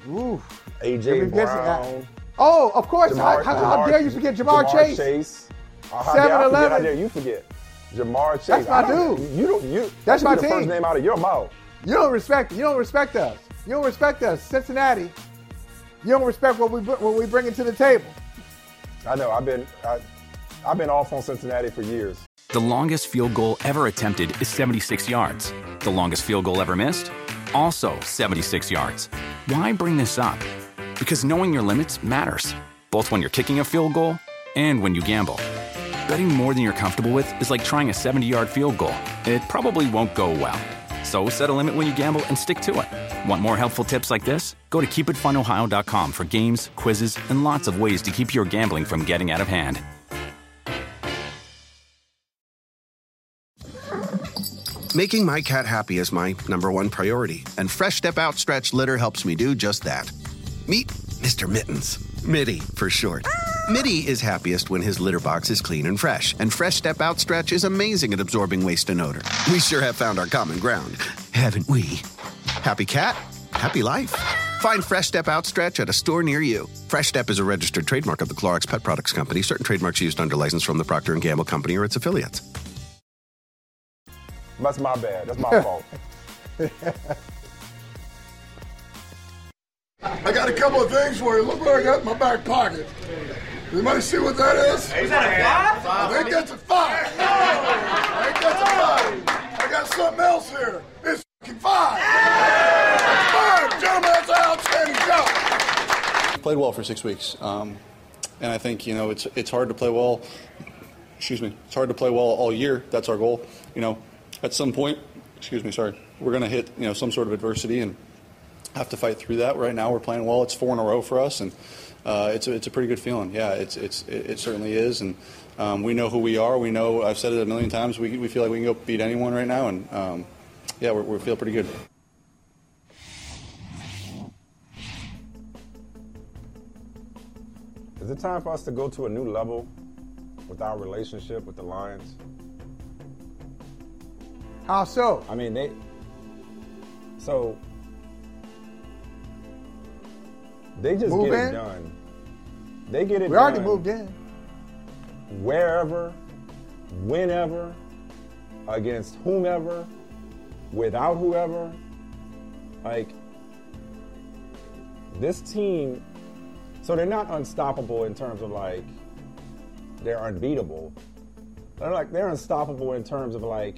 Ooh, AJ Brown. Oh, of course. Ja'Marr- how, how, how dare you forget Ja'Marr, Chase? Oh, how, dare 7-Eleven. how dare you forget? Ja'Marr Chase. That's my dude. You don't. You. That's my the first name out of your mouth. You don't respect. You don't respect us. You don't respect us, Cincinnati. You don't respect what we what we bring it to the table. I know. I've been. I, I've been off on Cincinnati for years. The longest field goal ever attempted is 76 yards. The longest field goal ever missed? Also 76 yards. Why bring this up? Because knowing your limits matters, both when you're kicking a field goal and when you gamble. Betting more than you're comfortable with is like trying a 70 yard field goal. It probably won't go well. So set a limit when you gamble and stick to it. Want more helpful tips like this? Go to keepitfunohio.com for games, quizzes, and lots of ways to keep your gambling from getting out of hand. Making my cat happy is my number one priority, and Fresh Step Outstretch Litter helps me do just that. Meet Mr. Mittens. Mitty, for short. Mitty is happiest when his litter box is clean and fresh, and Fresh Step Outstretch is amazing at absorbing waste and odor. We sure have found our common ground, haven't we? Happy cat, happy life. Find Fresh Step Outstretch at a store near you. Fresh Step is a registered trademark of the Clorox Pet Products Company. Certain trademarks used under license from the Procter & Gamble Company or its affiliates. That's my bad. That's my fault. I got a couple of things for you. Look what I got in my back pocket. Anybody see what that is? Is that a five? I think that's a five. I think that's a five. I got something else here. It's fucking five. Five, gentlemen. That's an outstanding job. Played well for six weeks, um, and I think you know it's it's hard to play well. Excuse me, it's hard to play well all year. That's our goal. You know, at some point, excuse me, sorry, we're going to hit you know some sort of adversity and have to fight through that. Right now, we're playing well. It's four in a row for us, and uh, it's a, it's a pretty good feeling. Yeah, it's it's it, it certainly is, and um, we know who we are. We know I've said it a million times. We we feel like we can go beat anyone right now, and um, yeah, we feel pretty good. Is it time for us to go to a new level with our relationship with the Lions? How so? I mean, they. So. They just Move get in? it done. They get it We done. already moved in. Wherever, whenever, against whomever, without whoever. Like, this team. So they're not unstoppable in terms of like, they're unbeatable. They're like, they're unstoppable in terms of like,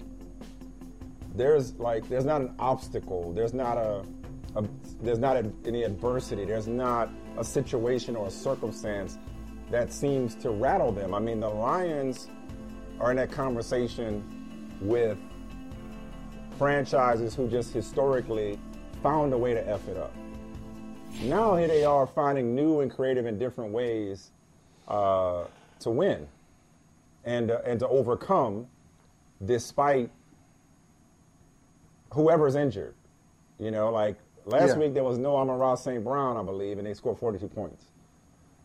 there's like there's not an obstacle. There's not a, a there's not a, any adversity. There's not a situation or a circumstance that seems to rattle them. I mean the lions are in that conversation with franchises who just historically found a way to f it up Now here they are finding new and creative and different ways uh, to win and uh, and to overcome, despite whoever's injured. You know, like last Yeah. week there was no Amon-Ra St. Brown, I believe, and they scored 42 points.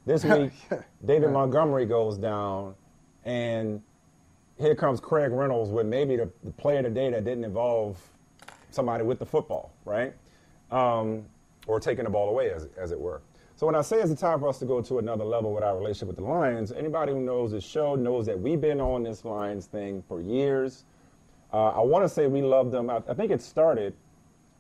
This week, David Montgomery goes down, and here comes Craig Reynolds with maybe the, the play of the day that didn't involve somebody with the football, right? Um, or taking the ball away, as, as it were. So when I say it's the time for us to go to another level with our relationship with the Lions, anybody who knows this show knows that we've been on this Lions thing for years. Uh, I want to say we love them. I, I think it started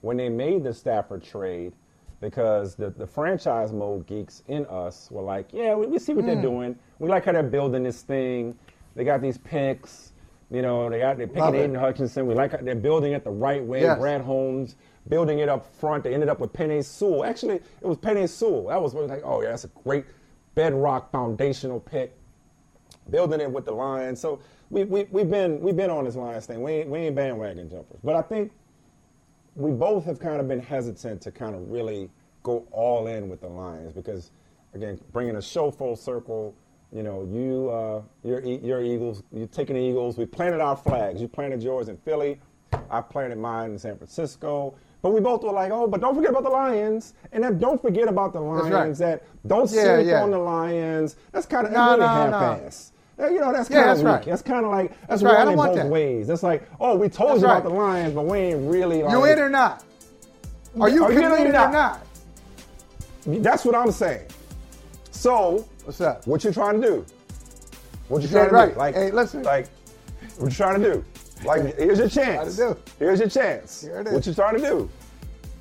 when they made the Stafford trade because the, the franchise mode geeks in us were like, yeah, we, we see what they're Mm. doing. We like how they're building this thing. They got these picks. You know, they got they're picking. Aidan Hutchinson. We like how they're building it the right way. Yes. Brad Holmes building it up front. They ended up with Penei Sewell. Actually, it was Penei Sewell. That was like, oh yeah, that's a great bedrock foundational pick. Building it with the Lions. So we, we, we've been we've been on this Lions thing. We ain't, we ain't bandwagon jumpers. But I think we both have kind of been hesitant to kind of really go all in with the Lions because, again, bringing a show full circle, you know, you, uh, you're, E- you're Eagles, you're taking the Eagles. We planted our flags. You planted yours in Philly. I planted mine in San Francisco. But we both were like, oh, but don't forget about the Lions. And then don't forget about the Lions. right. That don't Yeah, sleep yeah. on the Lions. That's kind of No, really no, no. half-ass. Uh, You know, that's kind of weak. right. That's kind of like that's, That's right. I don't want both that. ways. That's like, oh, we told That's you right. about the Lions, but we ain't really like. You in or not? Are you Are you in or not? not? That's what I'm saying. So, what's up? What you trying to do? What you You trying to right. do? Like, Hey, listen. Like, what you trying to do? Like, here's your chance. To do. Here's your chance. Here it is. What you trying to do?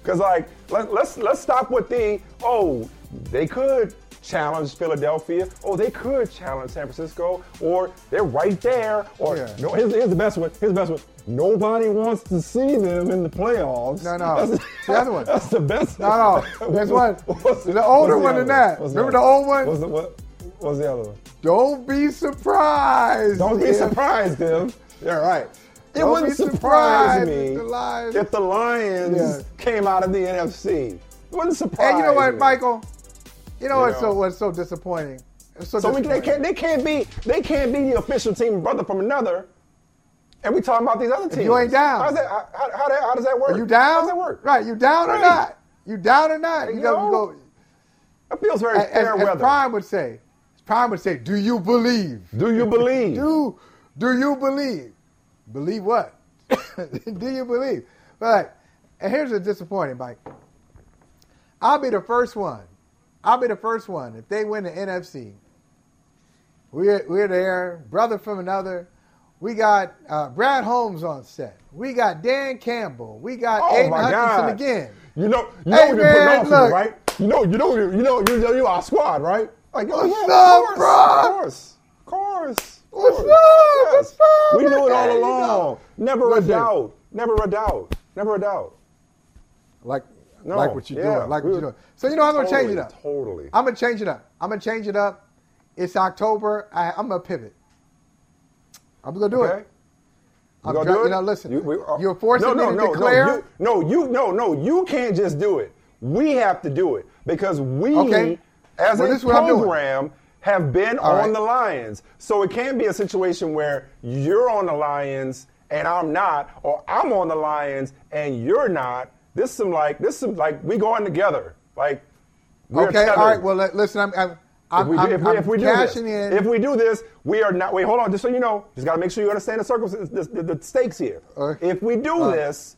Because like, let, let's let's stop with the oh, they could challenge Philadelphia. Oh, they could challenge San Francisco, or they're right there. Or Yeah. no, here's, here's the best one. Here's the best one. Nobody wants to see them in the playoffs. No, no. That's, The other one. That's the best. No, no. There's one. An older what's one than that. What's Remember other the old one? What's the, what, what's the other one? Don't be surprised. Don't be surprised, Tim. You're right. It Don't wouldn't surprise me if the Lions- if the Lions Yeah. came out of the NFC. It wouldn't surprise And you know what, me. Michael? You know You what's so what's so disappointing? It's so, So we, they can't they can't be they can't be the official team brother from another. And we talking about these other teams. you ain't down. How's that, how, how, how, how does that work? Are you down? How does that work? Right, you down or not? You down or not? You, You know, go. That feels very As, fair as weather. Prime would say, Prime would say, "Do you believe? Do you believe? Do do you believe? Believe what? do you believe?" But like, and here's the disappointing, Mike. I'll be the first one. I'll be the first one if they win the NFC. We're we're there, brother from another. We got uh, Brad Holmes on set. We got Dan Campbell. We got Oh Aidan Hutchinson God. again. You know, you Hey, know been man, putting you, right? You know, you know, you know, you know, you our squad, right? Like, oh What's yeah, up, of course, bro? of course, course. of What's course. up? What's up? We knew it all you along. Never Listen. a doubt. Never a doubt. Never a doubt. Like, No, like what you're yeah, doing. Like what you're doing. So you know I'm gonna change it up. Totally. I'm gonna change it up. I'm gonna change it up. It's October. I, I'm gonna pivot. I'm gonna do Okay. it. You I'm gonna try- do you it? know, listen, You- we- uh, you're forcing no, no, me to no, declare. No, you, no, you, no, no, you can't just do it. We have to do it because we, Okay. as Well, a this is what I'm doing. program, have been All on right. the Lions. So it can't be a situation where you're on the Lions and I'm not, or I'm on the Lions and you're not. This some like this some like we going together. Like we're okay. tethered. All right. Well, listen. I'm. I'm, I'm, if we, I'm, if, we, I'm if we do this, in. if we do this, we are not. Wait, hold on. Just so you know, just got to make sure you understand the circumstances, the, the, the stakes here. If we do right. this,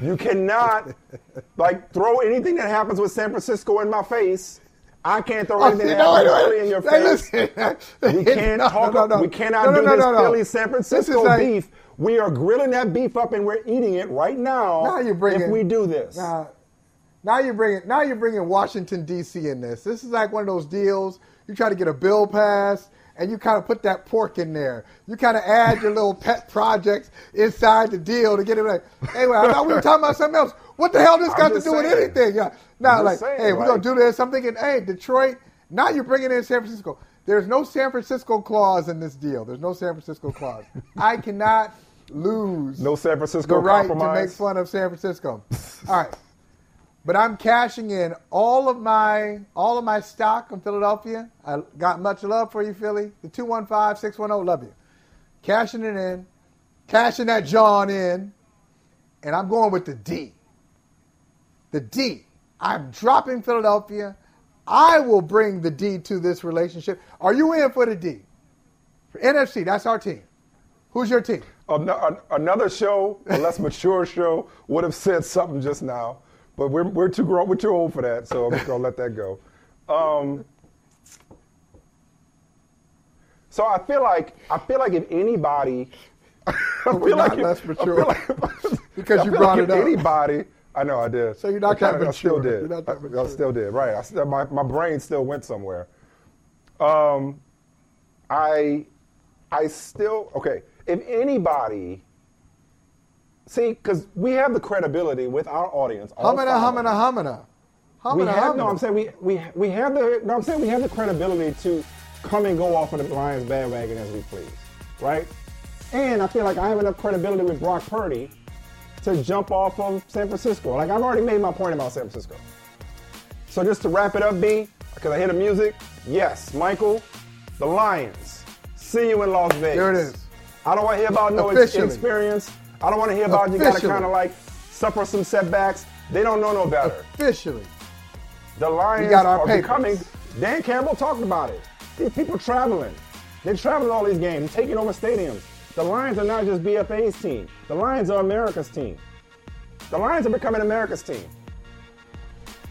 you cannot like throw anything that happens with San Francisco in my face. I can't throw Oh, anything that no, no, Philly in your face. We can't No, talk. no, no. We cannot No, no, do no, this no, no. Philly San Francisco like- beef. We are grilling that beef up and we're eating it right now. Now you're bringing. If we do this, Now, now you're bringing. Now you're bringing Washington D.C. in this. This is like one of those deals. You try to get a bill passed, and you kind of put that pork in there. You kind of add your little pet projects inside the deal to get it. Like, anyway, I thought we were talking about something else. What the hell this I'm got to do with anything? Yeah. Now, like, saying, hey, we're gonna do this. I'm thinking, hey, Detroit. Now you're bringing in San Francisco. There's no San Francisco clause in this deal. There's no San Francisco clause. I cannot lose no San Francisco the right compromise. to make fun of San Francisco. All right. But I'm cashing in all of my all of my stock in Philadelphia. I got much love for you, Philly. The 215-610, love you. Cashing it in, cashing that John in, and I'm going with the D. The D. I'm dropping Philadelphia. I will bring the D to this relationship. Are you in for the D? For NFC, that's our team. Who's your team? Another show, a less mature show, would have said something just now, but we're, we're too grown, we're too old for that, so I'm just gonna let that go. Um, so I feel like I feel like if anybody, I feel We're like not if- less mature. like- Because you brought like it if up. Anybody, I know I did. So you're not that kinda- I still did. You're not I- I, still did. Right. I still, my my brain still went somewhere. Um, I I still okay. If anybody, see, because we have the credibility with our audience. Humana, humana, humana. We have no. I'm saying we we we have the. No, I'm saying we have the credibility to come and go off of the Lions bandwagon as we please, right? And I feel like I have enough credibility with Brock Purdy to jump off of San Francisco. Like I've already made my point about San Francisco. So just to wrap it up, B, because I hear the music. Yes, Michael, the Lions. See you in Las Vegas. There it is. I don't want to hear about no Officially. experience. I don't want to hear about you got to kind of like suffer some setbacks. They don't know no better. Officially. The Lions got are papers. becoming. Dan Campbell talked about it. These people traveling. They're traveling all these games, taking over stadiums. The Lions are not just BFA's team. The Lions are America's team. The Lions are becoming America's team.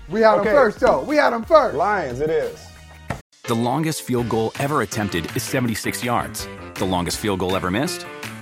We had Okay. them first, though. We had them first. Lions, it is. The longest field goal ever attempted is 76 yards. The longest field goal ever missed?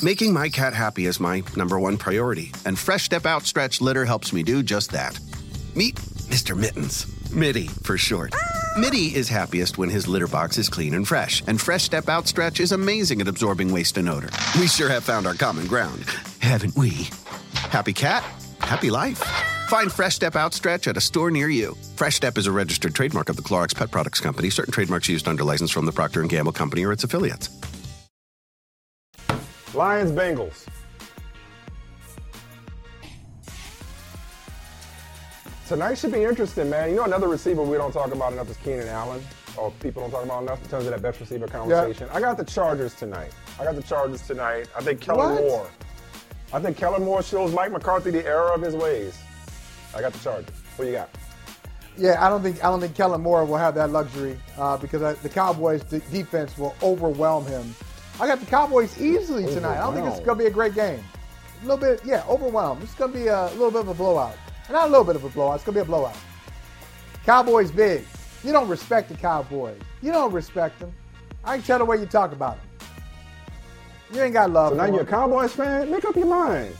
Making my cat happy is my number one priority, and Fresh Step Outstretch Litter helps me do just that. Meet Mr. Mittens. Mitty, for short. Mitty is happiest when his litter box is clean and fresh, and Fresh Step Outstretch is amazing at absorbing waste and odor. We sure have found our common ground, haven't we? Happy cat, happy life. Find Fresh Step Outstretch at a store near you. Fresh Step is a registered trademark of the Clorox Pet Products Company. Certain trademarks used under license from the Procter & Gamble Company or its affiliates. Lions, Bengals. Tonight should be interesting, man. You know another receiver we don't talk about enough is Keenan Allen, or people don't talk about enough in terms of that best receiver conversation. I got the Chargers tonight. I got the Chargers tonight. I think Kellen What? Moore. I think Kellen Moore shows Mike McCarthy the error of his ways. I got the Chargers. What you got? Yeah, I don't think I don't think Kellen Moore will have that luxury uh, because I, the Cowboys' de- defense will overwhelm him. I got the Cowboys easily oh, tonight. I don't think it's going to be a great game. A little bit, yeah, overwhelmed. It's going to be a little bit of a blowout. Not a little bit of a blowout. It's going to be a blowout. Cowboys big. You don't respect the Cowboys. You don't respect them. I can tell the way you talk about them. You ain't got love So now you're a. Cowboys fan? Make up your mind.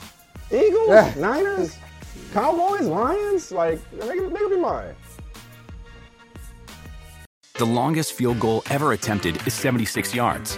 Eagles, Yeah. Niners, Cowboys, Lions? Like, make, up- make up your mind. The longest field goal ever attempted is 76 yards.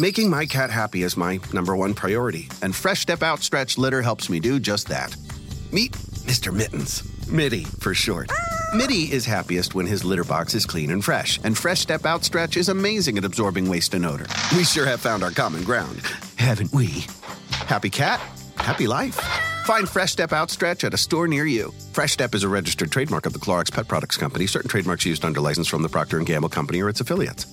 Making my cat happy is my number one priority, and Fresh Step Outstretch Litter helps me do just that. Meet Mr. Mittens. Mitty, for short. Mitty is happiest when his litter box is clean and fresh, and Fresh Step Outstretch is amazing at absorbing waste and odor. We sure have found our common ground, haven't we? Happy cat, happy life. Find Fresh Step Outstretch at a store near you. Fresh Step is a registered trademark of the Clorox Pet Products Company. Certain trademarks used under license from the Procter & Gamble Company or its affiliates.